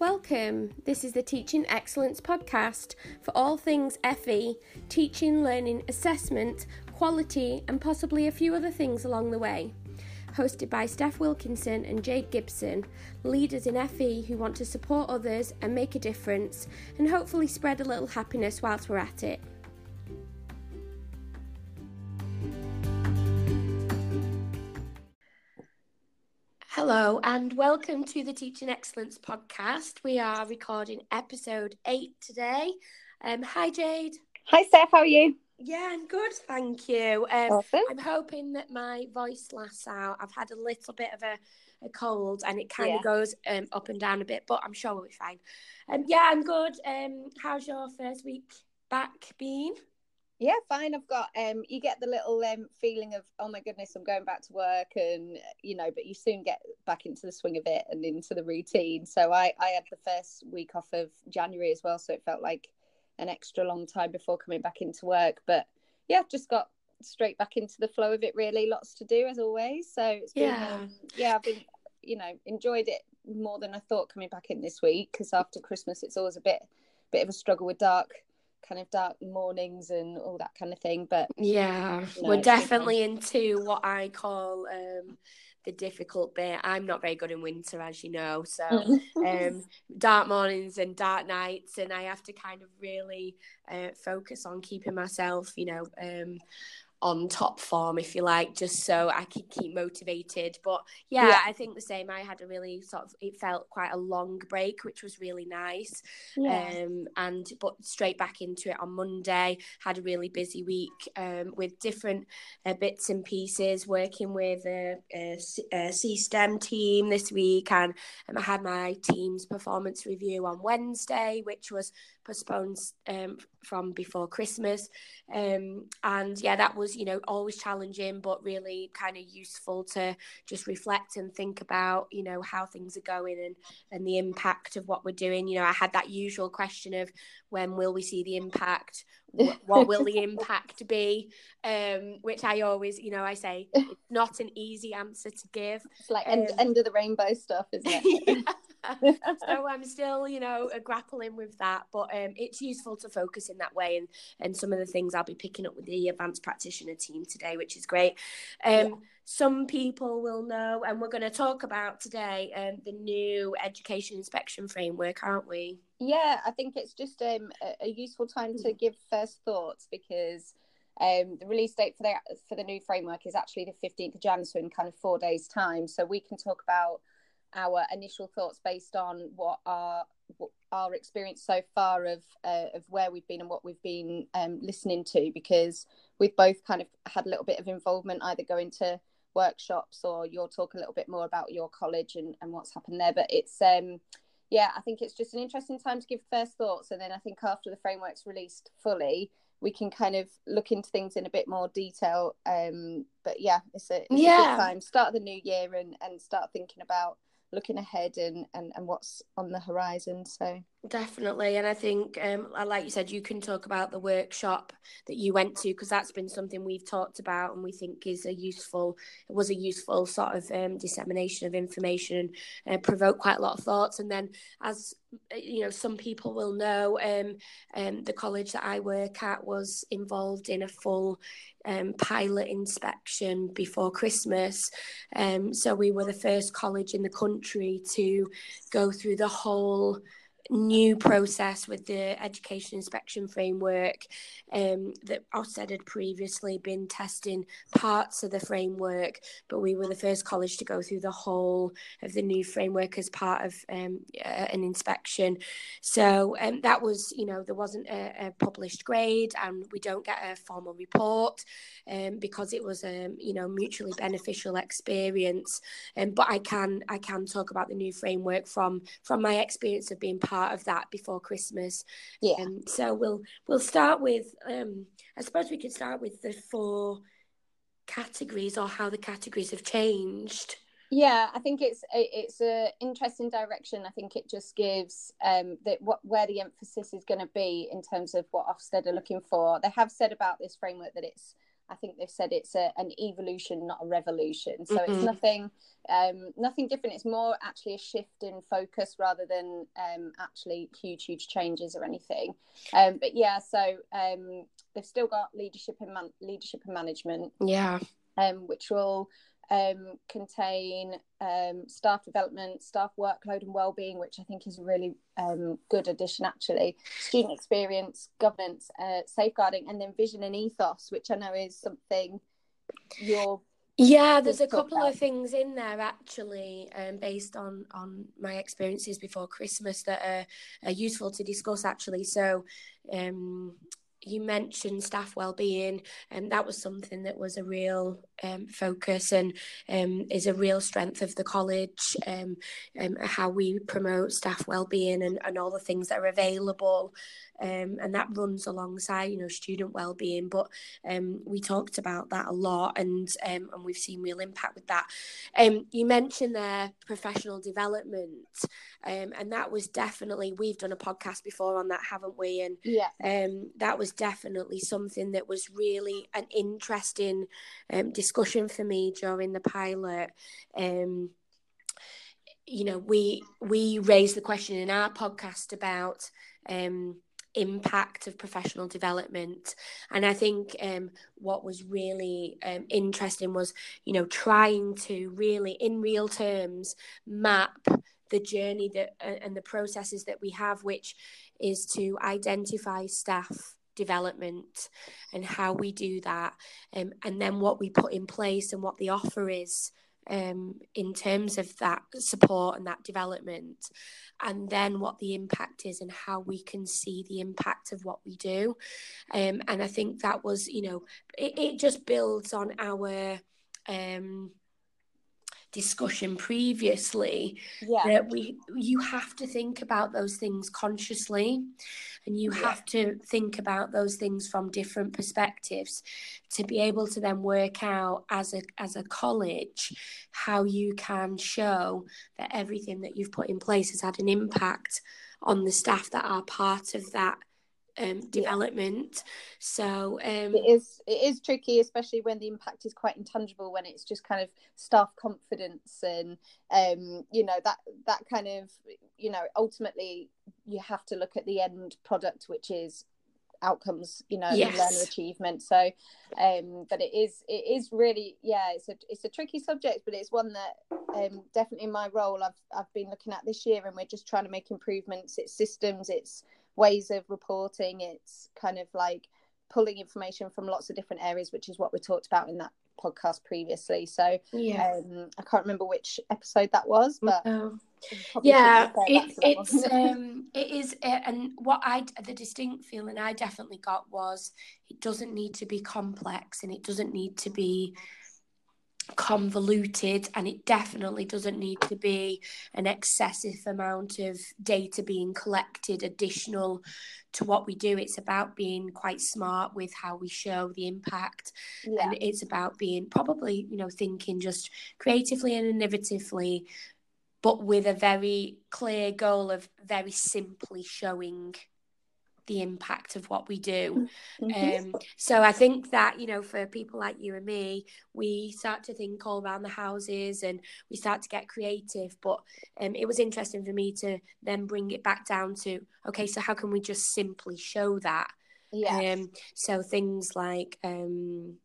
Welcome. This is the Teaching Excellence podcast for all things FE, teaching, learning, assessment, quality, and possibly a few other things along the way. Hosted by Steph Wilkinson and Jade Gibson, leaders in FE who want to support others and make a difference, and hopefully spread a little happiness whilst we're at it. Hello, and welcome to the Teaching Excellence podcast. We are recording episode eight today. Um, hi, Jade. Hi, Steph. How are you? Yeah, I'm good, thank you. Um, Awesome. I'm hoping that my voice lasts out. I've had a little bit of a, a cold, and it kind of Yeah. goes um, up and down a bit, but I'm sure we'll be fine. Um, yeah, I'm good. Um, how's your first week back been? Yeah, fine. I've got um you get the little um feeling of oh my goodness, I'm going back to work and you know, but you soon get back into the swing of it and into the routine. So I I had the first week off of January as well, so it felt like an extra long time before coming back into work, but yeah, just got straight back into the flow of it really. Lots to do as always. So it's been Yeah. um, yeah, I've been you know, enjoyed it more than I thought coming back in this week because after Christmas it's always a bit bit of a struggle with dark kind of dark mornings and all that kind of thing but Yeah, No, we're it's definitely into what I call um, the difficult bit. I'm not very good in winter, as you know, so um, dark mornings and dark nights, and I have to kind of really uh, focus on keeping myself, you know, um, on top form, if you like, just so I can keep motivated. But yeah, Yeah. I think the same. I had a really sort of it felt quite a long break, which was really nice. yeah. Um, and but straight back into it on Monday. Had a really busy week um, with different uh, bits and pieces. Working with a, a C STEM team this week, and um, I had my team's performance review on Wednesday, which was postponed um, from before Christmas. Um, and yeah, that was you know always challenging, but really kind of useful to just reflect and think about you know how things are going and and the impact of what we're doing. You know, I had that usual question of when will we see the impact? What will the impact be? Um, which I always, you know, I say it's not an easy answer to give. it's like end, um, end of the rainbow stuff isn't it so I'm still, you know, grappling with that, but um, it's useful to focus in that way, and and some of the things I'll be picking up with the advanced practitioner team today, which is great. Um, Yeah. Some people will know, and we're going to talk about today um, the new education inspection framework, aren't we? yeah i think it's just um, a, a useful time to give first thoughts because um, the release date for the for the new framework is actually the 15th of jan so in kind of four days time so we can talk about our initial thoughts based on what our what our experience so far of uh, of where we've been and what we've been um, listening to because we've both kind of had a little bit of involvement either going to workshops or you'll talk a little bit more about your college and, and what's happened there. But it's um yeah i think it's just an interesting time to give first thoughts. And then i think after the framework's released fully we can kind of look into things in a bit more detail. Um but yeah it's a, it's a Yeah. good time. Start the new year and and start thinking about looking ahead and and, and what's on the horizon. So Definitely, and I think, um, like you said, you can talk about the workshop that you went to because that's been something we've talked about and we think is a useful, it was a useful sort of um, dissemination of information and uh, quite a lot of thoughts. And then, as uh, you know, some people will know, um, um, the college that I work at was involved in a full um, pilot inspection before Christmas. Um, so we were the first college in the country to go through the whole new process with the education inspection framework um, that Ofsted had previously been testing parts of the framework, but we were the first college to go through the whole of the new framework as part of um, uh, an inspection. So um, that was, you know, there wasn't a, a published grade, and we don't get a formal report um, because it was a, you know, mutually beneficial experience. Um, but I can I can talk about the new framework from from my experience of being part of that before Christmas. yeah Um, so we'll we'll start with um, I suppose we could start with the four categories or how the categories have changed. Yeah, I think it's it's a interesting direction. I think it just gives um that what where the emphasis is going to be in terms of what Ofsted are looking for. They have said about this framework that it's I think they've said it's a, an evolution, not a revolution. So Mhm. it's nothing, um, nothing different. It's more actually a shift in focus rather than um, actually huge, huge changes or anything. Um, but yeah, so um, they've still got leadership and man- leadership and management, Yeah. um, which will um, contain um, staff development, staff workload and well-being, which I think is a really um, good addition. Actually, student experience, governance, uh, safeguarding, and then vision and ethos, which I know is something you're Yeah, there's a couple about. of things in there actually, um, based on on my experiences before Christmas that are, are useful to discuss actually. So, um, you mentioned staff well-being, and that was something that was a real um, focus and um, is a real strength of the college. Um, um, how we promote staff well-being and, and all the things that are available, um, and that runs alongside you know student well-being. But um, we talked about that a lot, and um, and we've seen real impact with that. Um, you mentioned there professional development, um, and that was definitely we've done a podcast before on that, haven't we? And yeah um, that was definitely something that was really an interesting um, discussion for me during the pilot. Um, you know, we we raised the question in our podcast about um, impact of professional development, and I think um, what was really um, interesting was you know trying to really in real terms map the journey that uh, and the processes that we have, which is to identify staff development and how we do that um, and then what we put in place and what the offer is um, in terms of that support and that development and then what the impact is and how we can see the impact of what we do. Um, and i think that was you know it, it just builds on our um, discussion previously yeah that we you have to think about those things consciously and you Yeah. have to think about those things from different perspectives to be able to then work out as a as a college how you can show that everything that you've put in place has had an impact on the staff that are part of that um, development. So um, it is it is tricky especially when the impact is quite intangible when it's just kind of staff confidence and um you know that that kind of you know ultimately you have to look at the end product which is outcomes you know and Yes. learner achievement. So um but it is it is really yeah it's a it's a tricky subject but it's one that um definitely in my role i've i've been looking at this year and we're just trying to make improvements. It's systems it's ways of reporting. It's kind of like pulling information from lots of different areas which is what we talked about in that podcast previously. So yeah um i can't remember which episode that was but No. we probably should yeah it, it's um it is uh, and what i the distinct feeling i definitely got was it doesn't need to be complex and it doesn't need to be convoluted and it definitely doesn't need to be an excessive amount of data being collected additional to what we do. It's about being quite smart with how we show the impact yeah. and it's about being probably you know thinking just creatively and innovatively but with a very clear goal of very simply showing the impact of what we do Mhm. um, so I think that you know, for people like you and me, we start to think all around the houses and we start to get creative. But um, it was interesting for me to then bring it back down to okay, so how can we just simply show that? yeah Um, so things like um,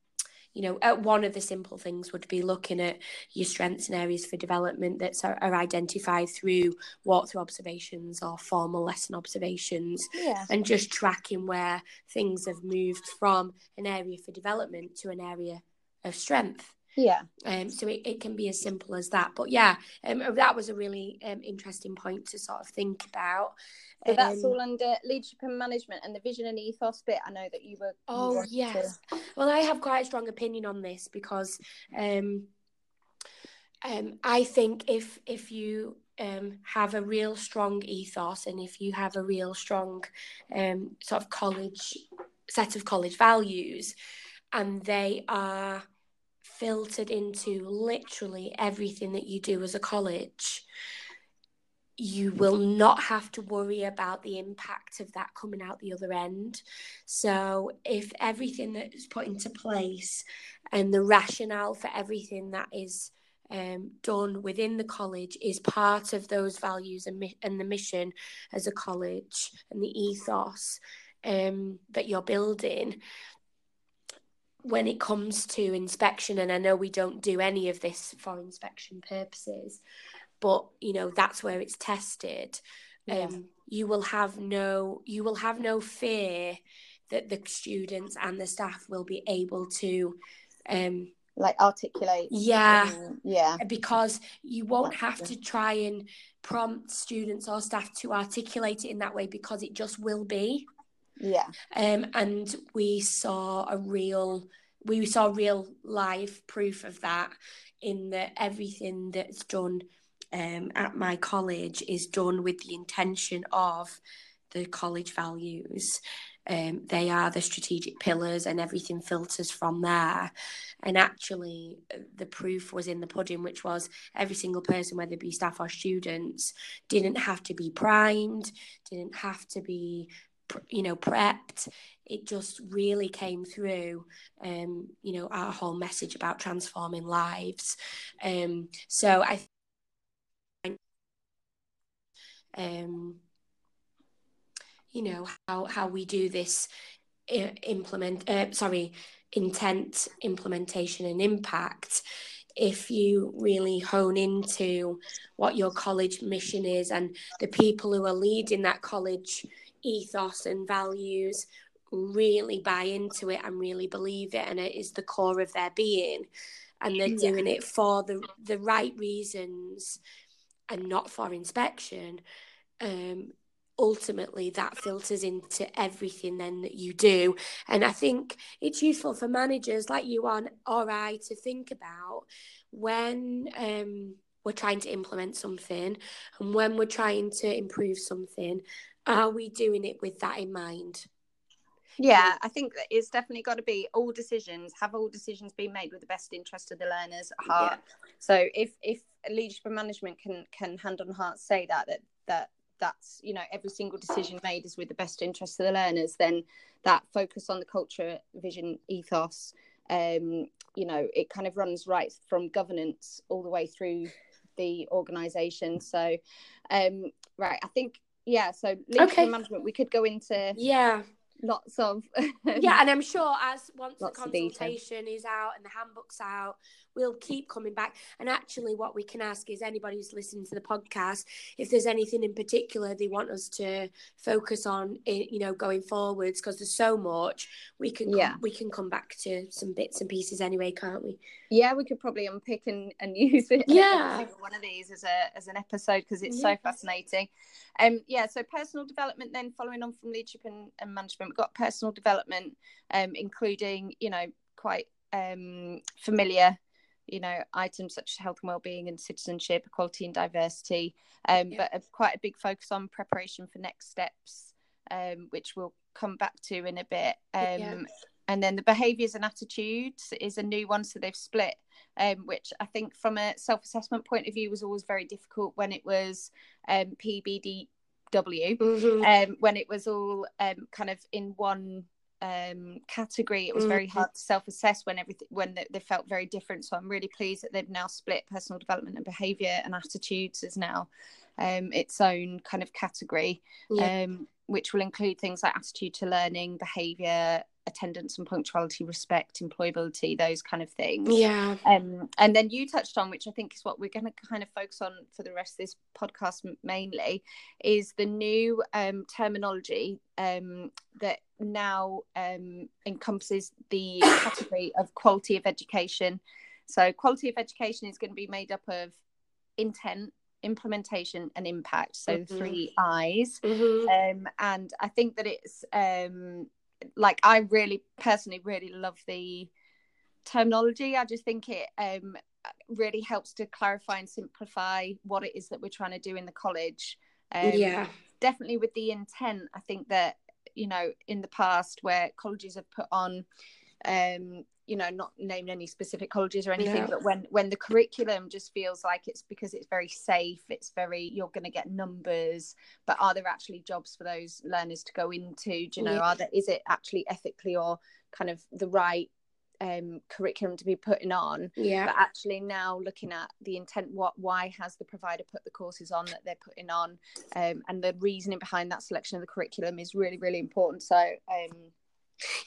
you know, uh, one of the simple things would be looking at your strengths and areas for development that are, are identified through walkthrough observations or formal lesson observations yeah and just tracking where things have moved from an area for development to an area of strength. Yeah Um, so it, it can be as simple as that. But yeah, um, that was a really um, interesting point to sort of think about. So that's Um, all under leadership and management and the vision and ethos bit. I know that you were. you Oh wanted to- yes. Well, I have quite a strong opinion on this because um, um, I think if if you um, have a real strong ethos and if you have a real strong um, sort of college set of college values, and they are filtered into literally everything that you do as a college, you will not have to worry about the impact of that coming out the other end. So, if everything that is put into place and the rationale for everything that is um, done within the college is part of those values and, mi- and the mission as a college and the ethos um, that you're building, when it comes to inspection, and I know we don't do any of this for inspection purposes, but you know that's where it's tested. Um, yeah. You will have no, you will have no fear that the students and the staff will be able to, um, like articulate. Yeah, yeah, because you won't have to try and prompt students or staff to articulate it in that way because it just will be. Yeah. Um, and we saw a real we saw real live proof of that in that everything that's done um, at my college is done with the intention of the college values. Um, they are the strategic pillars, and everything filters from there. And actually, the proof was in the pudding, which was every single person, whether it be staff or students, didn't have to be primed, didn't have to be you know prepped it just really came through um you know our whole message about transforming lives. Um so i um you know how how we do this implement uh, sorry intent implementation and impact. If you really hone into what your college mission is and the people who are leading that college ethos and values really buy into it and really believe it and it is the core of their being. And they're yeah. doing it for the the right reasons and not for inspection. Um ultimately that filters into everything then that you do. And i think it's useful for managers like you on or i to think about when um we're trying to implement something and when we're trying to improve something are we doing it with that in mind? Yeah, I think that it's definitely got to be all decisions. Have all decisions been made with the best interest of the learners at heart? Yeah. So if if leadership and management can can hand on heart say that that that that's you know every single decision made is with the best interest of the learners, then that focus on the culture, vision, ethos, um, you know, it kind of runs right from governance all the way through the organisation. So, um, right, I think yeah so leadership okay. management we could go into yeah lots of yeah and i'm sure as once the consultation is out and the handbook's out we'll keep coming back. And actually what we can ask is anybody who's listening to the podcast if there's anything in particular they want us to focus on in, you know going forwards because there's so much we can yeah. come, we can come back to some bits and pieces anyway can't we? Yeah we could probably unpick and, and use it. Yeah. One of these as a as an episode because it's yeah. so fascinating. Um, yeah, so personal development. Then following on from leadership and, and management, we've got personal development, um, including you know quite um, familiar, you know, items such as health and well-being and citizenship, equality and diversity, um, yeah. but a, quite a big focus on preparation for next steps, um, which we'll come back to in a bit. Um, yeah. And then the behaviours and attitudes is a new one, so they've split um, which I think from a self assessment point of view was always very difficult when it was um, PBDW, mm-hmm. um, when it was all um, kind of in one um, category. It was mm-hmm. very hard to self assess when everything when they, they, felt very different. So I'm really pleased that they've now split personal development and behaviour and attitudes as now um, its own kind of category. Yeah. which will include things like attitude to learning, behaviour, attendance and punctuality, respect, employability, those kind of things. Yeah. Um, and then you touched on, which I think is what we're going to kind of focus on for the rest of this podcast mainly, is the new um, terminology um, that now um, encompasses the category of quality of education. So, quality of education is going to be made up of intent, implementation and impact so mm-hmm. three eyes mm-hmm. um, and i think that it's um, like I really personally really love the terminology. I just think it um, really helps to clarify and simplify what it is that we're trying to do in the college. Um, yeah, definitely with the intent. I think that you know in the past where colleges have put on um, you know not naming any specific colleges or anything Yeah. but when when the curriculum just feels like it's because it's very safe it's very you're going to get numbers but are there actually jobs for those learners to go into do you know Yeah. are there is it actually ethically or kind of the right um curriculum to be putting on yeah but actually now looking at the intent what why has the provider put the courses on that they're putting on um, and the reasoning behind that selection of the curriculum is really really important so um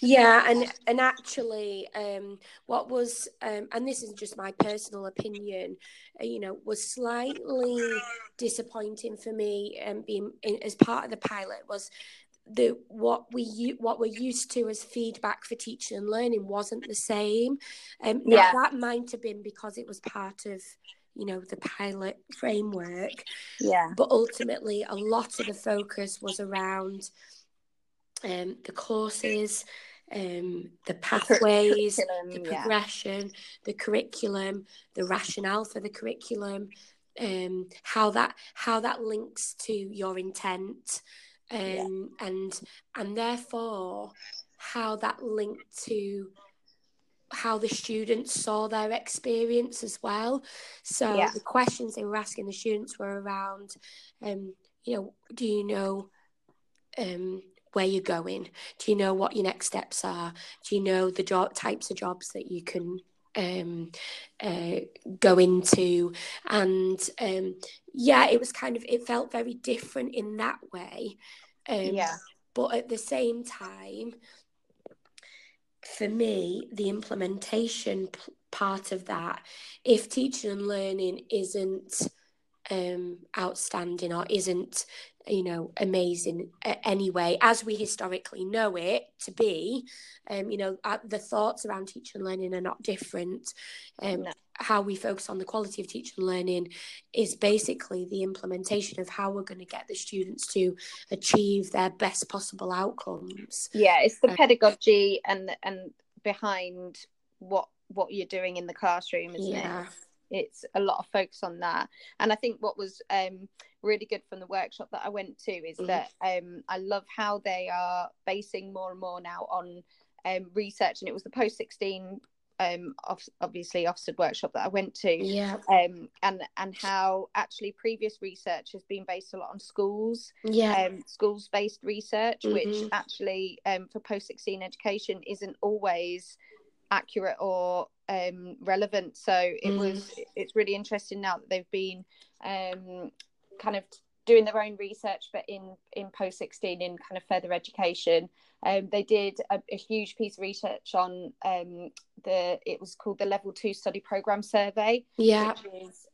Yeah, and and actually, um, what was um, and this is just my personal opinion, uh, you know, was slightly disappointing for me, um, being in, as part of the pilot was the what we what we're used to as feedback for teaching and learning wasn't the same. Um, Yeah. that might have been because it was part of you know the pilot framework, yeah but ultimately a lot of the focus was around um, the courses um, the pathways the yeah. progression the curriculum the rationale for the curriculum um, how that how that links to your intent um, Yeah. and and therefore how that linked to how the students saw their experience as well. So Yeah. the questions they were asking the students were around, um, you know, do you know um, where you're going? Do you know what your next steps are? Do you know the job types of jobs that you can um, uh, go into? And um, yeah, it was kind of it felt very different in that way. Um, yeah but at the same time, for me, the implementation p- part of that, if teaching and learning isn't um, outstanding or isn't, you know, amazing anyway, as we historically know it to be, um, you know, uh, the thoughts around teaching and learning are not different. Um, No. How we focus on the quality of teaching and learning is basically the implementation of how we're going to get the students to achieve their best possible outcomes. yeah it's the Uh, pedagogy and and behind what what you're doing in the classroom isn't Yeah. it it's a lot of focus on that and i think what was um really good from the workshop that i went to is Mhm. that um i love how they are basing more and more now on um research and it was the post 16 um ob- obviously Ofsted workshop that i went to Yeah. um and and how actually previous research has been based a lot on schools Yeah. um, schools based research, which Mhm. actually um, for post 16 education isn't always accurate or um, relevant. So it Mm. was, it's really interesting now that they've been um, kind of doing their own research, but in, in post 16 in kind of further education. Um, they did a, a huge piece of research on um, the, it was called the level two study program survey Yeah. which is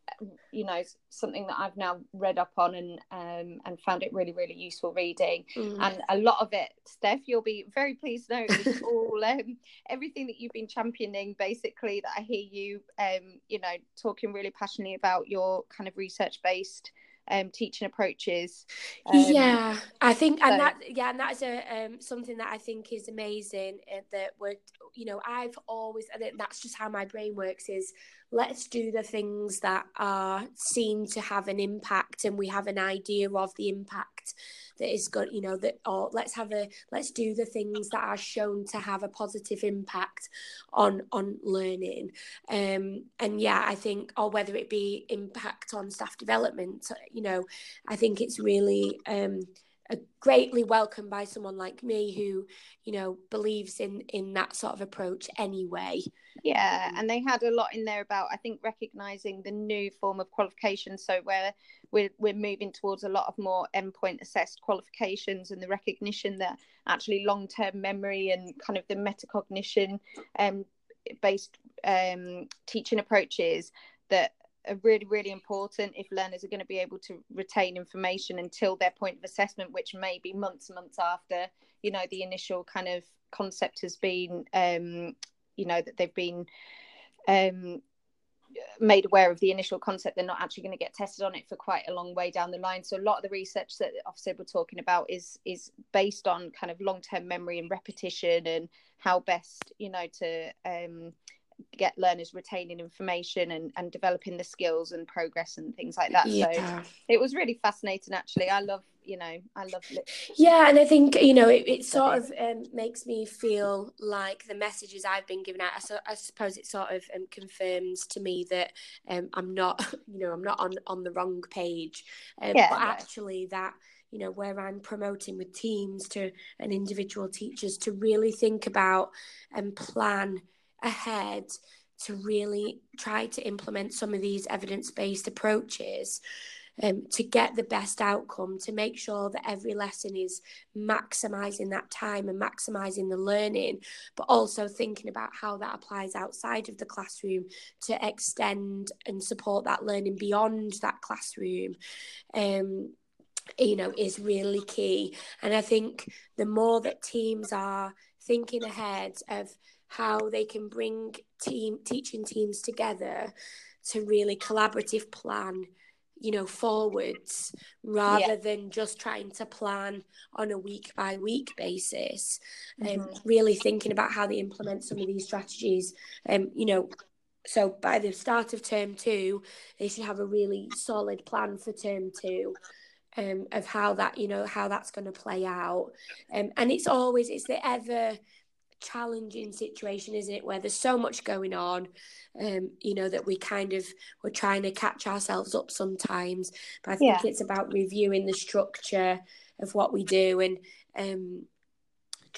you know something that I've now read up on and um, and found it really really useful reading Mm. and a lot of it Steph you'll be very pleased to know is all um, everything that you've been championing basically that I hear you um, you know talking really passionately about your kind of research based um, teaching approaches um, yeah, I think, and so- that, yeah, and that is a um, something that I think is amazing. Uh, that we're, you know, I've always, and that's just how my brain works. Is let's do the things that are seen to have an impact, and we have an idea of the impact that is good. You know, that or let's have a let's do the things that are shown to have a positive impact on on learning. Um, and yeah, I think, or whether it be impact on staff development, you know, I think it's really um, a greatly welcomed by someone like me who, you know, believes in in that sort of approach anyway. Yeah, and they had a lot in there about I think recognizing the new form of qualification. So where we're we're moving towards a lot of more endpoint assessed qualifications and the recognition that actually long term memory and kind of the metacognition um, based um, teaching approaches that are really really important if learners are going to be able to retain information until their point of assessment, which may be months months after you know the initial kind of concept has been um, you know that they've been um, made aware of the initial concept they're not actually going to get tested on it for quite a long way down the line. So a lot of the research that Ofsted were talking about is is based on kind of long-term memory and repetition and how best you know to um, get learners retaining information and, and developing the skills and progress and things like that. Yeah. so it was really fascinating actually. I love you know i love it yeah and i think you know it, it sort of um, makes me feel like the messages i've been given out i, so, I suppose it sort of um, confirms to me that um, i'm not you know i'm not on on the wrong page. Um, yeah, but actually that you know where i'm promoting with teams to and individual teachers to really think about and plan ahead to really try to implement some of these evidence based approaches um, to get the best outcome, to make sure that every lesson is maximizing that time and maximizing the learning, but also thinking about how that applies outside of the classroom to extend and support that learning beyond that classroom. Um, you know, is really key. And I think the more that teams are thinking ahead of how they can bring team teaching teams together to really collaborative plan you know forwards rather yeah. than just trying to plan on a week by week basis and um, mm-hmm. really thinking about how they implement some of these strategies um you know so by the start of term two they should have a really solid plan for term two um, of how that you know how that's going to play out um, and it's always it's the ever challenging situation, isn't it? Where there's so much going on, um, you know, that we kind of we're trying to catch ourselves up sometimes. But I think yeah. it's about reviewing the structure of what we do and um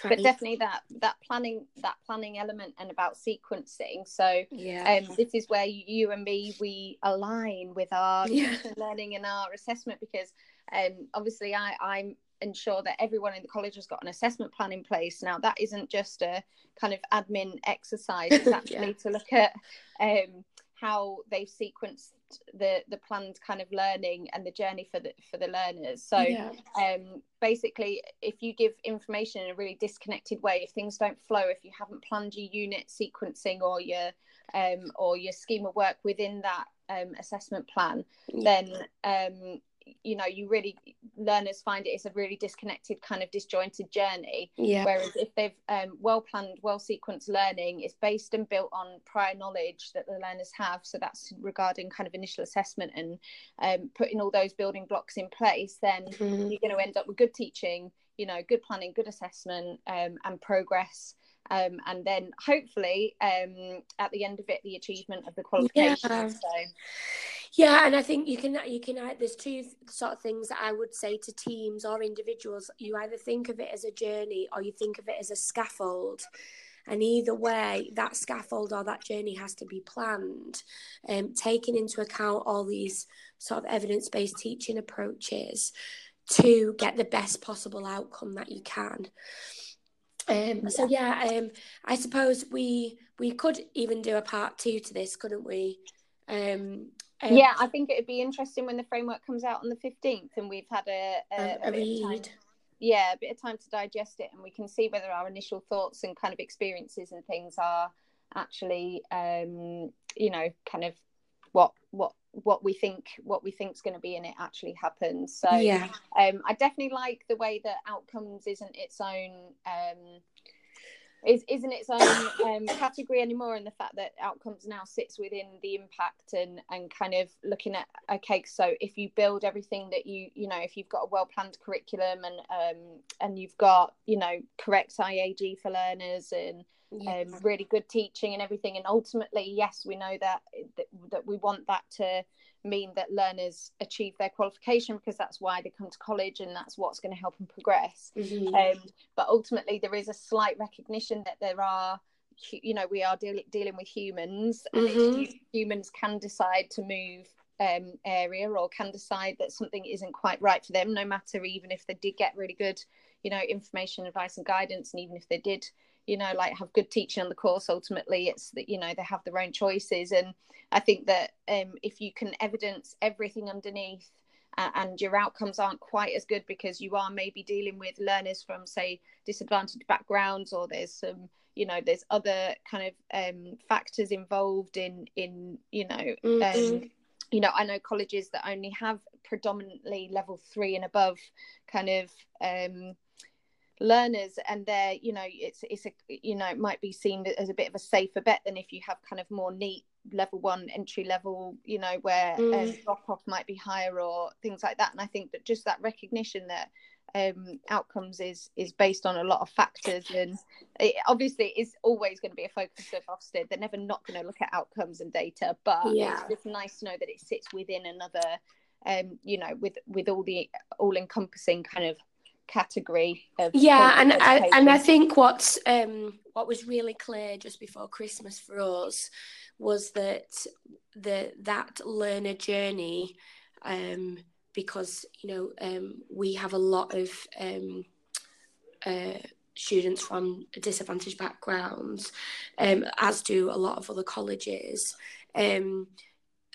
but definitely that that planning that planning element and about sequencing so yeah um this is where you and me we align with our yeah. learning and our assessment because um obviously i i'm ensure that everyone in the college has got an assessment plan in place. Now, that isn't just a kind of admin exercise, it's actually yeah. to look at um, how they've sequenced the the planned kind of learning and the journey for the for the learners so yeah. um basically if you give information in a really disconnected way if things don't flow if you haven't planned your unit sequencing or your um or your scheme of work within that um assessment plan yeah. then um you know you really learners find it is a really disconnected kind of disjointed journey. Yeah. Whereas if they've um, well planned well sequenced learning it's based and built on prior knowledge that the learners have. So that's regarding kind of initial assessment and um, putting all those building blocks in place then mm-hmm. you're going to end up with good teaching you know good planning good assessment um, and progress um, and then hopefully um, at the end of it the achievement of the qualification yeah. so yeah, and I think you can you can there's two sort of things that I would say to teams or individuals. You either think of it as a journey or you think of it as a scaffold. And either way, that scaffold or that journey has to be planned, um, taking into account all these sort of evidence based teaching approaches to get the best possible outcome that you can. Um, so yeah, um, I suppose we we could even do a part two to this, couldn't we? Um, um, yeah, I think it would be interesting when the framework comes out on the 15th and we've had a, a, a, a read. yeah, a bit of time to digest it and we can see whether our initial thoughts and kind of experiences and things are actually, um, you know, kind of what what what we think what we think is going to be in it actually happens. So yeah, um, I definitely like the way that outcomes isn't its own. Um, is isn't its own um, category anymore and the fact that outcomes now sits within the impact and and kind of looking at okay so if you build everything that you you know if you've got a well planned curriculum and um and you've got you know correct IAG for learners and yeah. um, really good teaching and everything and ultimately yes we know that that, that we want that to mean that learners achieve their qualification because that's why they come to college and that's what's going to help them progress. Mm-hmm. Um, but ultimately, there is a slight recognition that there are, you know, we are de- dealing with humans, and mm-hmm. humans can decide to move um, area or can decide that something isn't quite right for them, no matter even if they did get really good, you know, information, advice, and guidance, and even if they did you know like have good teaching on the course ultimately it's that you know they have their own choices and i think that um, if you can evidence everything underneath uh, and your outcomes aren't quite as good because you are maybe dealing with learners from say disadvantaged backgrounds or there's some you know there's other kind of um, factors involved in in you know um, mm-hmm. um, you know i know colleges that only have predominantly level three and above kind of um learners and they're you know it's it's a you know it might be seen as a bit of a safer bet than if you have kind of more neat level one entry level you know where mm. um, drop off might be higher or things like that and i think that just that recognition that um, outcomes is is based on a lot of factors and it, obviously is always going to be a focus of Ofsted they're never not going to look at outcomes and data but yeah. it's just nice to know that it sits within another um, you know with with all the all encompassing kind of category of yeah and I, and I think what's um what was really clear just before Christmas for us was that the that learner journey um because you know um, we have a lot of um, uh, students from disadvantaged backgrounds, um, as do a lot of other colleges. Um,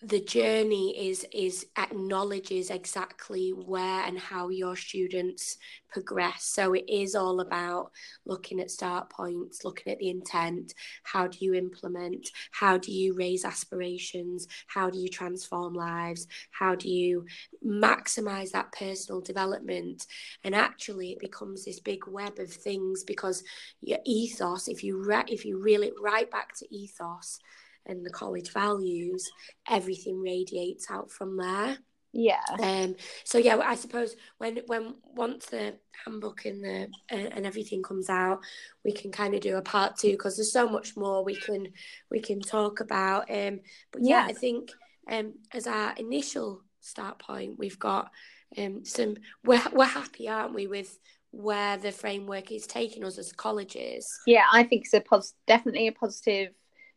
the journey is is acknowledges exactly where and how your students progress. So it is all about looking at start points looking at the intent. How do you implement? How do you raise aspirations? How do you transform lives? How do you maximize that personal development? And actually it becomes this big web of things because your ethos if you re- if you reel it right back to ethos and the college values, everything radiates out from there. Yeah. Um. So yeah, I suppose when when once the handbook and the uh, and everything comes out, we can kind of do a part two because there's so much more we can we can talk about. Um. But yeah, yeah. I think um as our initial start point, we've got um some we're we're happy, aren't we, with where the framework is taking us as colleges. Yeah, I think it's a pos- definitely a positive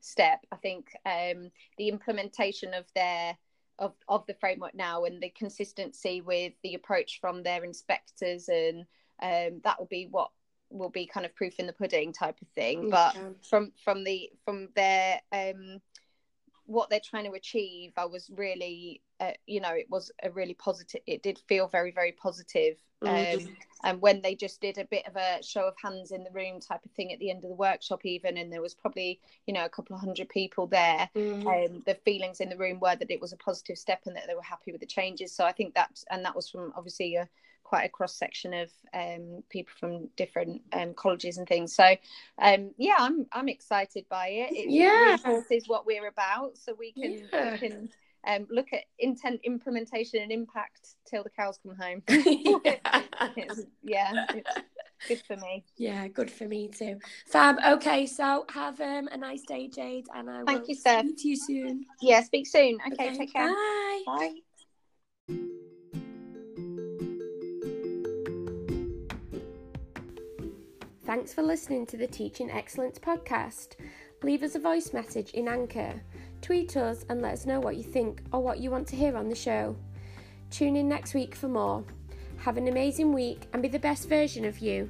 step. I think um, the implementation of their of, of the framework now and the consistency with the approach from their inspectors and um, that will be what will be kind of proof in the pudding type of thing. But from from the from their um, what they're trying to achieve, I was really, uh, you know, it was a really positive. It did feel very, very positive. Mm-hmm. Um, and when they just did a bit of a show of hands in the room type of thing at the end of the workshop, even, and there was probably, you know, a couple of hundred people there, mm-hmm. um, the feelings in the room were that it was a positive step and that they were happy with the changes. So I think that, and that was from obviously a quite a cross section of um, people from different um, colleges and things. So um, yeah, I'm I'm excited by it. It yeah, is what we're about, so we can, yeah. we can um, look at intent, implementation, and impact till the cows come home. yeah, it's, yeah it's good for me. Yeah, good for me too. Fab. Okay, so have um, a nice day, Jade, and I thank you, Steph. Speak to you soon. Yeah, speak soon. Okay, okay take care. Bye. Bye. Thanks for listening to the Teaching Excellence podcast. Leave us a voice message in Anchor. Tweet us and let us know what you think or what you want to hear on the show. Tune in next week for more. Have an amazing week and be the best version of you.